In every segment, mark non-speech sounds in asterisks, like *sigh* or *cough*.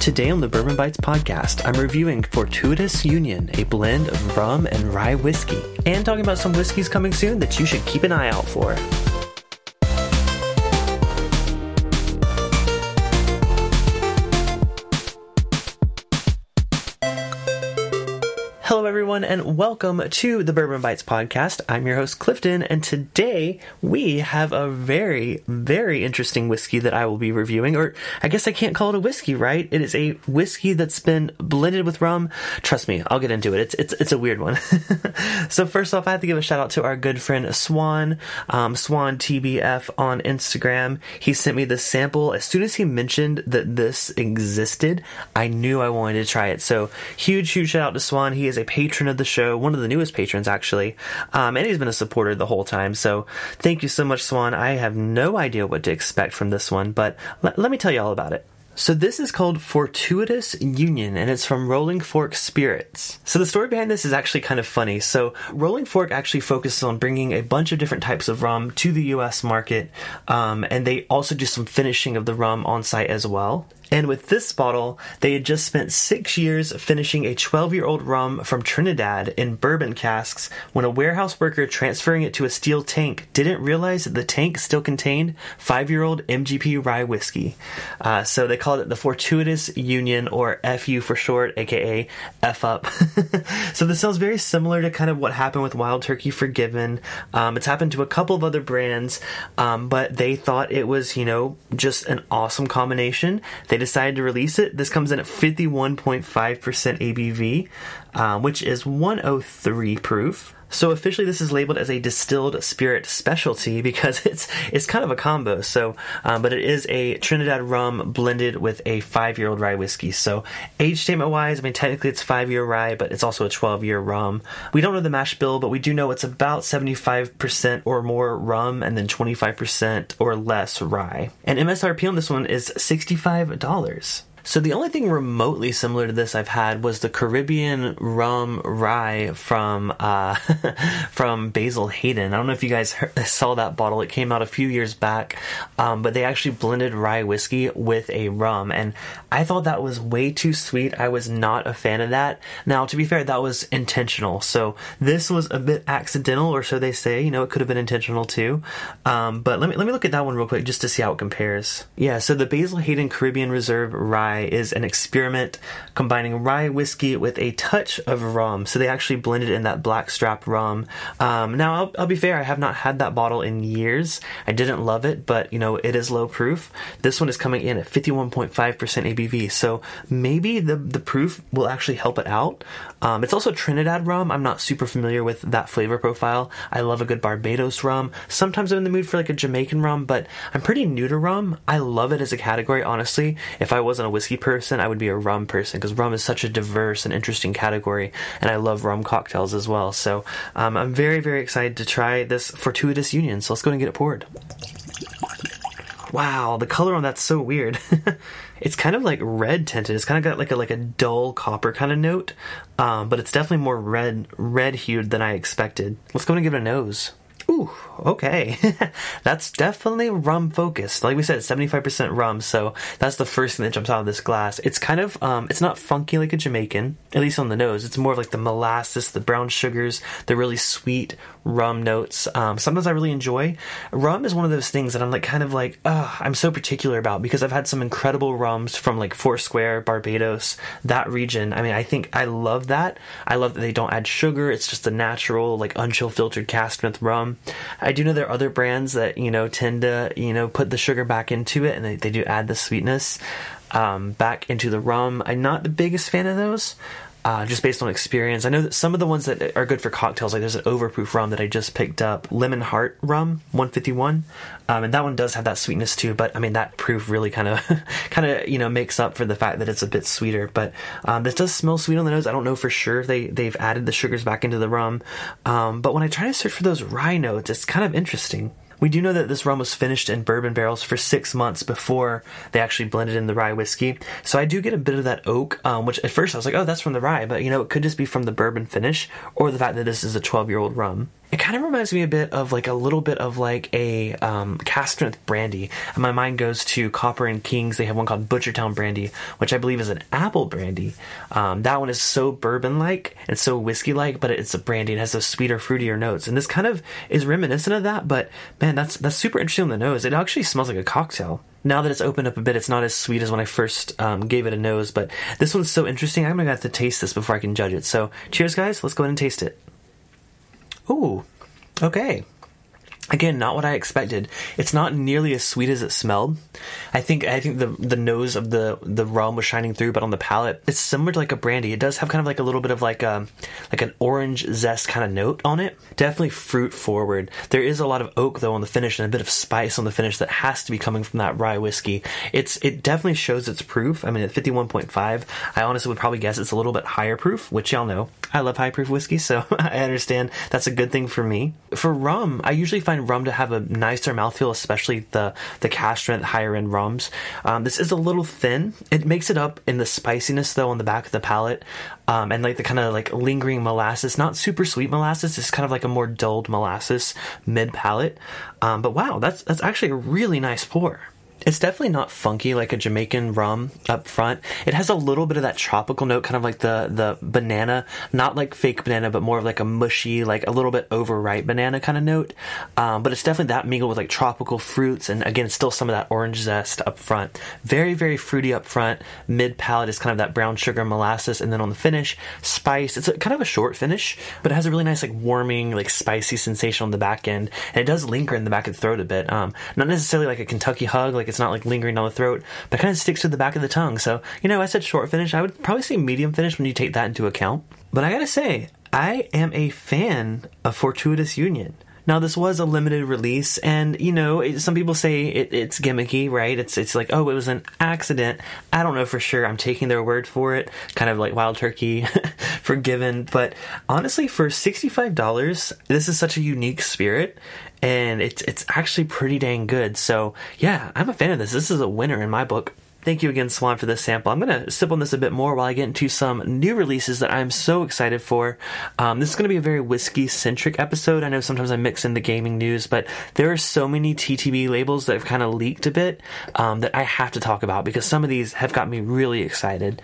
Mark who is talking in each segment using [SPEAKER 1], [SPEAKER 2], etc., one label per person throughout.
[SPEAKER 1] Today on the Bourbon Bites podcast, I'm reviewing Fortuitous Union, a blend of rum and rye whiskey, and talking about some whiskeys coming soon that you should keep an eye out for. Everyone, and welcome to the Bourbon Bites podcast. I'm your host, Clifton, and today we have a very, very interesting whiskey that I will be reviewing. Or I guess I can't call it a whiskey, right? It is a whiskey that's been blended with rum. Trust me, I'll get into it. It's it's it's a weird one. *laughs* so first off, I have to give a shout out to our good friend Swan, um, Swan TBF on Instagram. He sent me the sample as soon as he mentioned that this existed. I knew I wanted to try it. So huge, huge shout out to Swan. He is a of the show, one of the newest patrons actually, um, and he's been a supporter the whole time. So thank you so much, Swan. I have no idea what to expect from this one, but l- let me tell you all about it. So this is called Fortuitous Union and it's from Rolling Fork Spirits. So the story behind this is actually kind of funny. So Rolling Fork actually focuses on bringing a bunch of different types of rum to the US market um, and they also do some finishing of the rum on site as well. And with this bottle, they had just spent six years finishing a 12 year old rum from Trinidad in bourbon casks when a warehouse worker transferring it to a steel tank didn't realize that the tank still contained five year old MGP rye whiskey. Uh, so they called it the Fortuitous Union, or FU for short, aka F up. *laughs* so this sounds very similar to kind of what happened with Wild Turkey Forgiven. Um, it's happened to a couple of other brands, um, but they thought it was, you know, just an awesome combination. They decided to release it. This comes in at 51.5% ABV, um, which is 103 proof. So officially, this is labeled as a distilled spirit specialty *laughs* because it's it's kind of a combo. So, um, but it is a Trinidad rum blended with a five year old rye whiskey. So, age statement wise, I mean technically it's five year rye, but it's also a twelve year rum. We don't know the mash bill, but we do know it's about seventy five percent or more rum, and then twenty five percent or less rye. And MSRP on this one is sixty five dollars. So the only thing remotely similar to this I've had was the Caribbean rum rye from uh, *laughs* from Basil Hayden. I don't know if you guys heard, saw that bottle. It came out a few years back, um, but they actually blended rye whiskey with a rum, and I thought that was way too sweet. I was not a fan of that. Now, to be fair, that was intentional. So this was a bit accidental, or so they say. You know, it could have been intentional too. Um, but let me let me look at that one real quick just to see how it compares. Yeah, so the Basil Hayden Caribbean Reserve rye is an experiment combining rye whiskey with a touch of rum. So they actually blended in that blackstrap rum. Um, now, I'll, I'll, be fair, I have not had that bottle in years. I didn't love it, but you know, it is low proof. This one is coming in at 51.5% ABV. So maybe the, the proof will actually help it out. Um, it's also Trinidad rum. I'm not super familiar with that flavor profile. I love a good Barbados rum. Sometimes I'm in the mood for like a Jamaican rum, but I'm pretty new to rum. I love it as a category, honestly. If I wasn't a whiskey person, I would be a rum person because rum is such a diverse and interesting category, and I love rum cocktails as well. So um, I'm very, very excited to try this fortuitous union. So let's go and get it poured. Wow, the color on that's so weird. *laughs* it's kind of like red tinted. It's kind of got like a like a dull copper kind of note, um, but it's definitely more red red hued than I expected. Let's go and give it a nose. Ooh, okay. *laughs* that's definitely rum focused. Like we said, 75% rum, so that's the first thing that jumps out of this glass. It's kind of, um, it's not funky like a Jamaican, at least on the nose. It's more of like the molasses, the brown sugars, the really sweet rum notes. Um, sometimes I really enjoy. Rum is one of those things that I'm like kind of like, I'm so particular about because I've had some incredible rums from like Foursquare, Barbados, that region. I mean, I think I love that. I love that they don't add sugar. It's just a natural, like unchill filtered strength rum. I do know there are other brands that, you know, tend to, you know, put the sugar back into it and they, they do add the sweetness um, back into the rum. I'm not the biggest fan of those uh, just based on experience. I know that some of the ones that are good for cocktails, like there's an overproof rum that I just picked up, Lemon Hart Rum 151, um, and that one does have that sweetness too. But I mean, that proof really kind of, *laughs* kind of you know makes up for the fact that it's a bit sweeter. But um, this does smell sweet on the nose. I don't know for sure if they they've added the sugars back into the rum, um, but when I try to search for those rye notes, it's kind of interesting. We do know that this rum was finished in bourbon barrels for six months before they actually blended in the rye whiskey. So I do get a bit of that oak, um, which at first I was like, oh, that's from the rye, but you know, it could just be from the bourbon finish or the fact that this is a 12 year old rum. It kind of reminds me a bit of like a little bit of like a um, strength brandy. And my mind goes to Copper and Kings. They have one called Butchertown Brandy, which I believe is an apple brandy. Um, that one is so bourbon like and so whiskey like, but it's a brandy. It has those sweeter, fruitier notes. And this kind of is reminiscent of that, but man, that's that's super interesting on the nose. It actually smells like a cocktail. Now that it's opened up a bit, it's not as sweet as when I first um, gave it a nose, but this one's so interesting. I'm gonna have to taste this before I can judge it. So, cheers, guys. Let's go ahead and taste it. Ooh, okay again not what i expected. It's not nearly as sweet as it smelled. I think i think the the nose of the the rum was shining through but on the palate it's similar to like a brandy. It does have kind of like a little bit of like a um, like an orange zest kind of note on it. Definitely fruit forward. There is a lot of oak though on the finish and a bit of spice on the finish that has to be coming from that rye whiskey. It's it definitely shows its proof. I mean at 51.5 i honestly would probably guess it's a little bit higher proof which y'all know. I love high proof whiskey so *laughs* i understand that's a good thing for me. For rum i usually find rum to have a nicer mouthfeel, especially the the cask strength higher end rums. Um, this is a little thin. It makes it up in the spiciness though on the back of the palate, um, and like the kind of like lingering molasses. Not super sweet molasses. It's kind of like a more dulled molasses mid palate. Um, but wow, that's that's actually a really nice pour. It's definitely not funky like a Jamaican rum up front. It has a little bit of that tropical note, kind of like the the banana, not like fake banana, but more of like a mushy, like a little bit overripe banana kind of note. Um, but it's definitely that mingled with like tropical fruits, and again, still some of that orange zest up front. Very very fruity up front. Mid palate is kind of that brown sugar molasses, and then on the finish, spice. It's a, kind of a short finish, but it has a really nice like warming, like spicy sensation on the back end, and it does linger in the back of the throat a bit. Um, not necessarily like a Kentucky hug, like it's not like lingering down the throat, but kind of sticks to the back of the tongue. So, you know, I said short finish. I would probably say medium finish when you take that into account. But I gotta say, I am a fan of Fortuitous Union. Now, this was a limited release, and you know, some people say it, it's gimmicky, right? It's it's like, oh, it was an accident. I don't know for sure. I'm taking their word for it, kind of like Wild Turkey, *laughs* forgiven. But honestly, for sixty five dollars, this is such a unique spirit, and it's it's actually pretty dang good. So yeah, I'm a fan of this. This is a winner in my book. Thank you again, Swan, for this sample. I'm going to sip on this a bit more while I get into some new releases that I'm so excited for. Um, this is going to be a very whiskey centric episode. I know sometimes I mix in the gaming news, but there are so many TTB labels that have kind of leaked a bit um, that I have to talk about because some of these have got me really excited.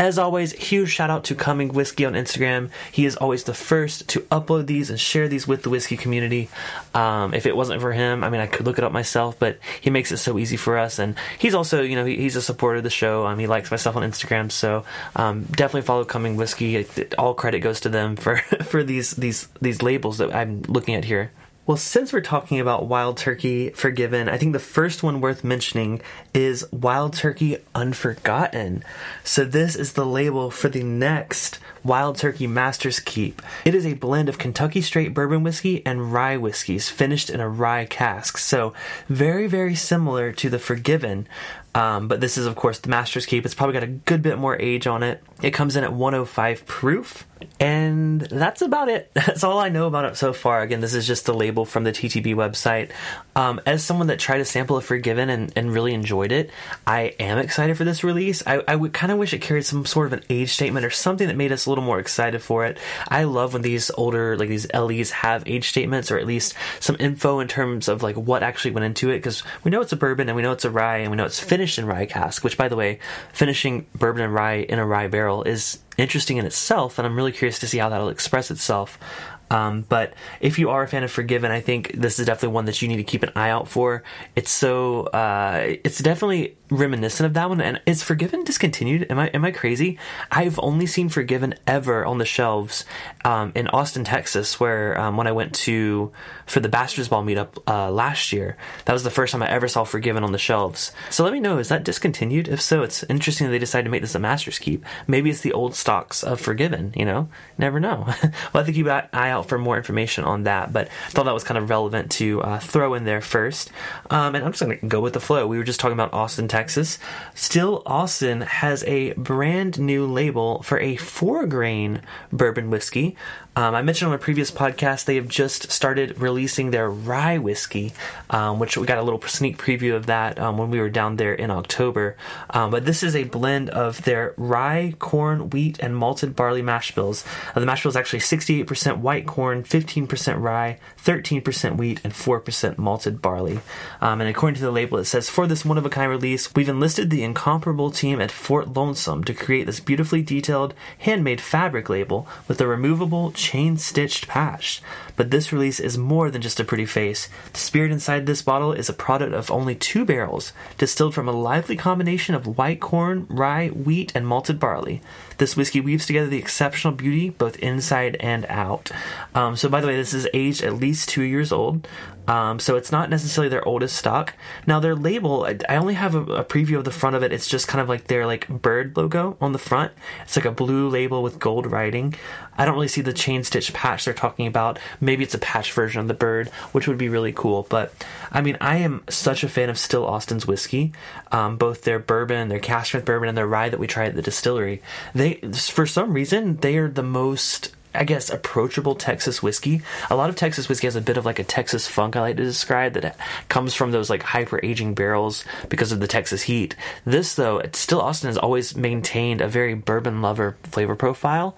[SPEAKER 1] As always, huge shout out to Coming Whiskey on Instagram. He is always the first to upload these and share these with the whiskey community. Um, if it wasn't for him, I mean, I could look it up myself, but he makes it so easy for us. And he's also, you know, he, he's a supporter of the show. Um, he likes my stuff on Instagram, so um, definitely follow Coming Whiskey. All credit goes to them for *laughs* for these these these labels that I'm looking at here. Well, since we're talking about Wild Turkey Forgiven, I think the first one worth mentioning is Wild Turkey Unforgotten. So, this is the label for the next Wild Turkey Master's Keep. It is a blend of Kentucky straight bourbon whiskey and rye whiskeys finished in a rye cask. So, very, very similar to the Forgiven, um, but this is, of course, the Master's Keep. It's probably got a good bit more age on it. It comes in at 105 proof. And that's about it. *laughs* That's all I know about it so far. Again, this is just the label from the TTB website. Um, as someone that tried to sample a Forgiven and, and really enjoyed it, I am excited for this release. I, I would kind of wish it carried some sort of an age statement or something that made us a little more excited for it. I love when these older, like these LEs have age statements or at least some info in terms of like what actually went into it because we know it's a bourbon and we know it's a rye and we know it's finished in rye cask, which by the way, finishing bourbon and rye in a rye barrel is interesting in itself, and I'm really curious to see how that'll express itself. Um, but if you are a fan of Forgiven, I think this is definitely one that you need to keep an eye out for. It's so uh, it's definitely reminiscent of that one. And is Forgiven discontinued? Am I am I crazy? I've only seen Forgiven ever on the shelves um, in Austin, Texas, where um, when I went to for the Bastards Ball meetup uh, last year, that was the first time I ever saw Forgiven on the shelves. So let me know is that discontinued? If so, it's interesting they decided to make this a Master's Keep. Maybe it's the old stocks of Forgiven. You know, never know. *laughs* we'll have to keep an eye out for more information on that. But I thought that was kind of relevant to uh, throw in there first. Um, and I'm just going to go with the flow. We were just talking about Austin, Texas. Still, Austin has a brand new label for a four grain bourbon whiskey. Um, I mentioned on a previous podcast they have just started releasing their rye whiskey, um, which we got a little sneak preview of that um, when we were down there in October. Um, but this is a blend of their rye, corn, wheat, and malted barley mash bills. Uh, the mash bill is actually 68% white corn, 15% rye, 13% wheat, and 4% malted barley. Um, and according to the label, it says for this one of a kind release, we've enlisted the incomparable team at Fort Lonesome to create this beautifully detailed, handmade fabric label with a removable, chain stitched patch. But this release is more than just a pretty face. The spirit inside this bottle is a product of only two barrels, distilled from a lively combination of white corn, rye, wheat, and malted barley. This whiskey weaves together the exceptional beauty both inside and out. Um, so, by the way, this is aged at least two years old. Um, so it's not necessarily their oldest stock. Now their label, I, I only have a, a, preview of the front of it. It's just kind of like their like bird logo on the front. It's like a blue label with gold writing. I don't really see the chain stitch patch they're talking about. Maybe it's a patch version of the bird, which would be really cool. But I mean, I am such a fan of Still Austin's whiskey, um, both their bourbon, their cask strength bourbon, and their rye that we tried at the distillery. They, for some reason, they are the most I guess, approachable Texas whiskey. A lot of Texas whiskey has a bit of like a Texas funk, I like to describe, that comes from those like hyper aging barrels because of the Texas heat. This, though, still Austin has always maintained a very bourbon lover flavor profile.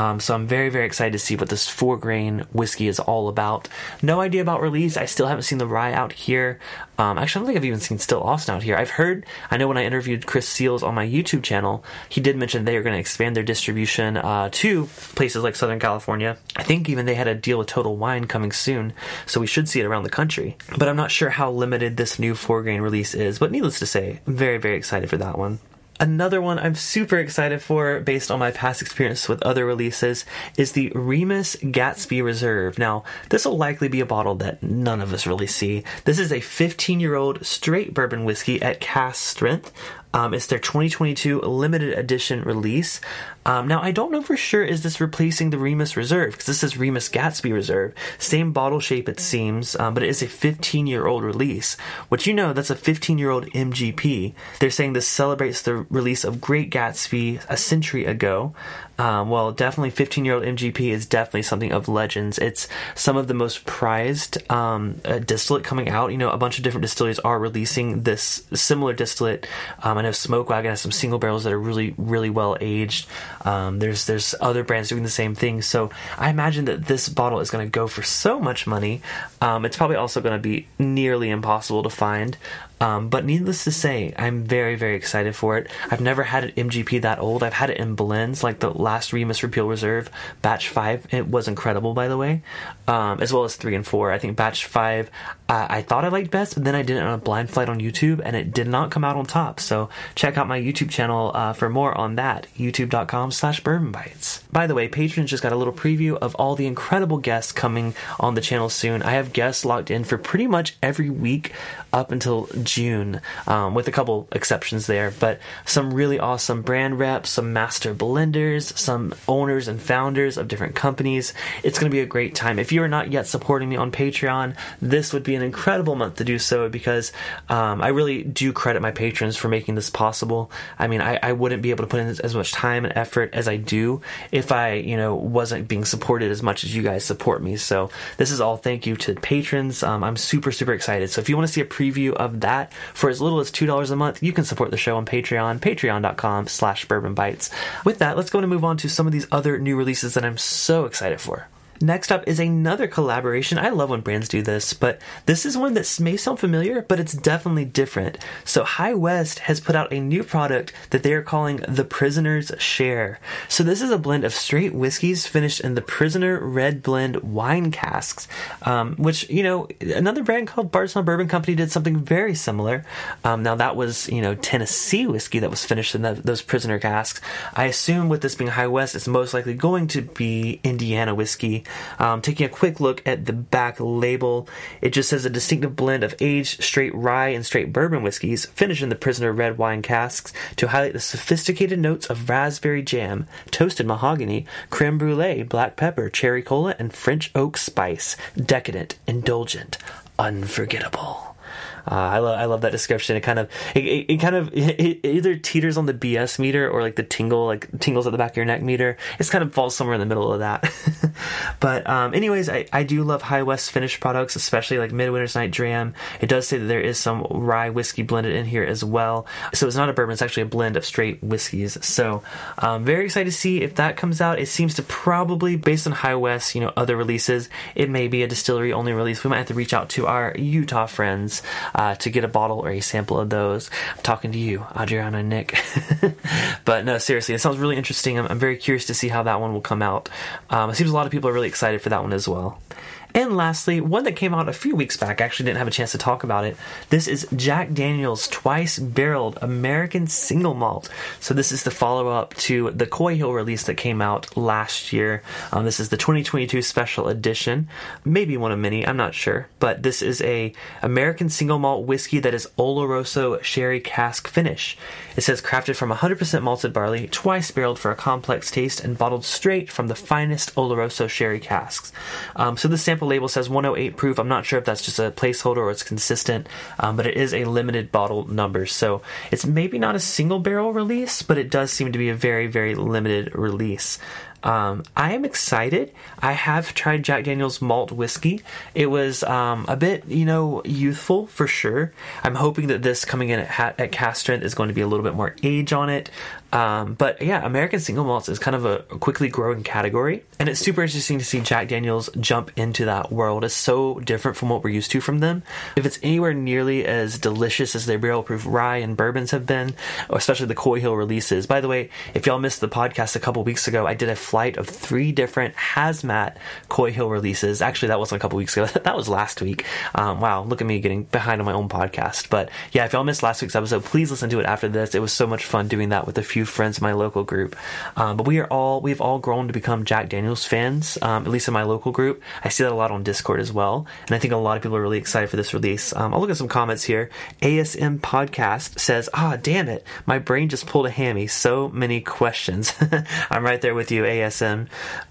[SPEAKER 1] Um, so I'm very, very excited to see what this four grain whiskey is all about. No idea about release. I still haven't seen the rye out here. Um, actually, I don't think I've even seen Still Austin out here. I've heard, I know when I interviewed Chris Seals on my YouTube channel, he did mention they are going to expand their distribution uh, to places like Southern California. I think even they had a deal with Total Wine coming soon, so we should see it around the country. But I'm not sure how limited this new four grain release is, but needless to say, I'm very, very excited for that one. Another one I'm super excited for, based on my past experience with other releases, is the Remus Gatsby Reserve. Now, this will likely be a bottle that none of us really see. This is a 15 year old straight bourbon whiskey at cask strength. Um, it's their 2022 limited edition release. Um, now, I don't know for sure is this replacing the Remus Reserve because this is Remus Gatsby Reserve. Same bottle shape, it seems, um, but it is a 15 year old release. Which you know, that's a 15 year old MGP. They're saying this celebrates the release of Great Gatsby a century ago. Um, well, definitely 15 year old MGP is definitely something of legends. It's some of the most prized uh, distillate coming out. You know, a bunch of different distilleries are releasing this similar distillate. Um, I know Smoke Wagon has some single barrels that are really, really well aged. Um, there's there's other brands doing the same thing. So I imagine that this bottle is going to go for so much money. Um, it's probably also going to be nearly impossible to find. Um, but needless to say, I'm very, very excited for it. I've never had an MGP that old. I've had it in blends, like the last Remus Repeal Reserve, Batch 5. It was incredible, by the way, um, as well as 3 and 4. I think Batch 5, uh, I thought I liked best, but then I did it on a blind flight on YouTube, and it did not come out on top. So check out my YouTube channel uh, for more on that, youtube.com slash bourbon bites. By the way, patrons just got a little preview of all the incredible guests coming on the channel soon. I have guests locked in for pretty much every week up until June, um, with a couple exceptions there. But some really awesome brand reps, some master blenders, some owners and founders of different companies. It's going to be a great time. If you are not yet supporting me on Patreon, this would be an incredible month to do so because um, I really do credit my patrons for making this possible. I mean, I, I wouldn't be able to put in as much time and effort as I do if I, you know, wasn't being supported as much as you guys support me. So this is all thank you to patrons. Um, I'm super, super excited. So if you want to see a preview of that for as little as $2 a month, you can support the show on Patreon, patreon.com slash bourbon bites. With that, let's go and move on to some of these other new releases that I'm so excited for. Next up is another collaboration. I love when brands do this, but this is one that may sound familiar, but it's definitely different. So High West has put out a new product that they are calling the Prisoner's Share. So this is a blend of straight whiskeys finished in the Prisoner Red Blend wine casks, um, which, you know, another brand called Bardstown Bourbon Company did something very similar. Um, now that was, you know, Tennessee whiskey that was finished in the, those Prisoner casks. I assume with this being High West, it's most likely going to be Indiana whiskey. Um, taking a quick look at the back label, it just says a distinctive blend of aged straight rye and straight bourbon whiskeys, finished in the Prisoner red wine casks to highlight the sophisticated notes of raspberry jam, toasted mahogany, creme brulee, black pepper, cherry cola, and French oak spice. Decadent, indulgent, unforgettable. Uh, I love I love that description. It kind of it, it, it kind of *laughs* it, either teeters on the BS meter or like the tingle like tingles at the back of your neck meter. It's kind of falls somewhere in the middle of that. *laughs* but um, anyways, I, I do love High West finished products, especially like Midwinter's Night Dram. It does say that there is some rye whiskey blended in here as well. So it's not a bourbon; it's actually a blend of straight whiskeys. So um, very excited to see if that comes out. It seems to probably, based on High West, you know, other releases, it may be a distillery only release. We might have to reach out to our Utah friends uh, to get a bottle or a sample of those. I'm talking to you, Adriana and Nick. *laughs* but no, seriously, it sounds really interesting. I'm, I'm, very curious to see how that one will come out. Um, it seems a lot of people are really excited for that one as well. And lastly, one that came out a few weeks back, I actually didn't have a chance to talk about it. This is Jack Daniels Twice Barreled American Single Malt. So, this is the follow up to the Coy Hill release that came out last year. Um, this is the 2022 special edition, maybe one of many, I'm not sure. But this is a American single malt whiskey that is Oloroso sherry cask finish. It says crafted from 100% malted barley, twice barreled for a complex taste, and bottled straight from the finest Oloroso sherry casks. Um, so, the sample sample label says 108 proof. I'm not sure if that's just a placeholder or it's consistent, um, but it is a limited bottle number. So it's maybe not a single barrel release, but it does seem to be a very, very limited release. Um, I am excited. I have tried Jack Daniel's malt whiskey. It was um, a bit, you know, youthful for sure. I'm hoping that this coming in at, at cask strength is going to be a little bit more age on it. Um, but yeah, American single malts is kind of a quickly growing category, and it's super interesting to see Jack Daniels jump into that world. It's so different from what we're used to from them. If it's anywhere nearly as delicious as their barrel proof rye and bourbons have been, especially the Coy Hill releases. By the way, if y'all missed the podcast a couple weeks ago, I did a flight of three different hazmat Coy Hill releases. Actually, that wasn't a couple weeks ago. *laughs* that was last week. Um, wow, look at me getting behind on my own podcast. But yeah, if y'all missed last week's episode, please listen to it after this. It was so much fun doing that with a few friends in my local group. Um, but we are all we've all grown to become Jack Daniels fans, um, at least in my local group. I see that a lot on Discord as well, and I think a lot of people are really excited for this release. Um, I'll look at some comments here. ASM podcast says, "Ah, damn it, my brain just pulled a hammy. So many questions." *laughs* I'm right there with you, ASM.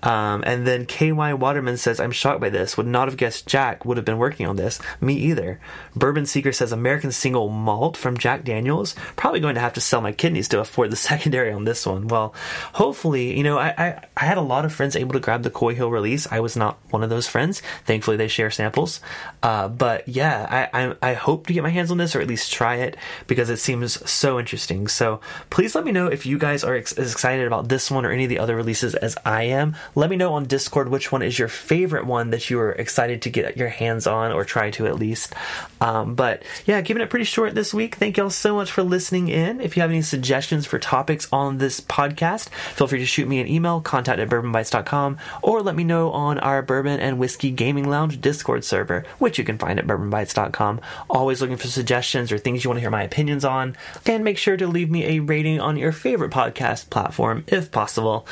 [SPEAKER 1] Um, and then KY Waterman says, "I'm shocked by this. Would not have guessed Jack would have been working on this. Me either." Bourbon Seeker says, "American single malt from Jack Daniels. Probably going to have to sell my kidneys to afford the *laughs* secondary on this one. Well, hopefully, you know, I, I, I had a lot of friends able to grab the Coy Hill release. I was not one of those friends. Thankfully, they share samples. Uh, but yeah, I, I, I hope to get my hands on this or at least try it because it seems so interesting. So please let me know if you guys are ex- as excited about this one or any of the other releases as I am. Let me know on Discord which one is your favorite one that you are excited to get your hands on or try to at least. Um, but yeah, keeping it pretty short this week. Thank y'all so much for listening in. If you have any suggestions for topics, on this podcast, feel free to shoot me an email, contact at bourbonbites.com, or let me know on our Bourbon and Whiskey Gaming Lounge Discord server, which you can find at bourbonbites.com. Always looking for suggestions or things you want to hear my opinions on. And make sure to leave me a rating on your favorite podcast platform if possible.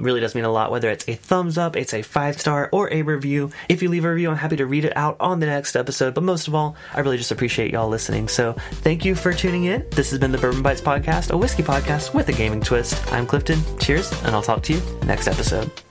[SPEAKER 1] Um, really does mean a lot, whether it's a thumbs up, it's a five star, or a review. If you leave a review, I'm happy to read it out on the next episode. But most of all, I really just appreciate y'all listening. So thank you for tuning in. This has been the Bourbon Bites Podcast, a whiskey podcast with a gaming twist. I'm Clifton. Cheers, and I'll talk to you next episode.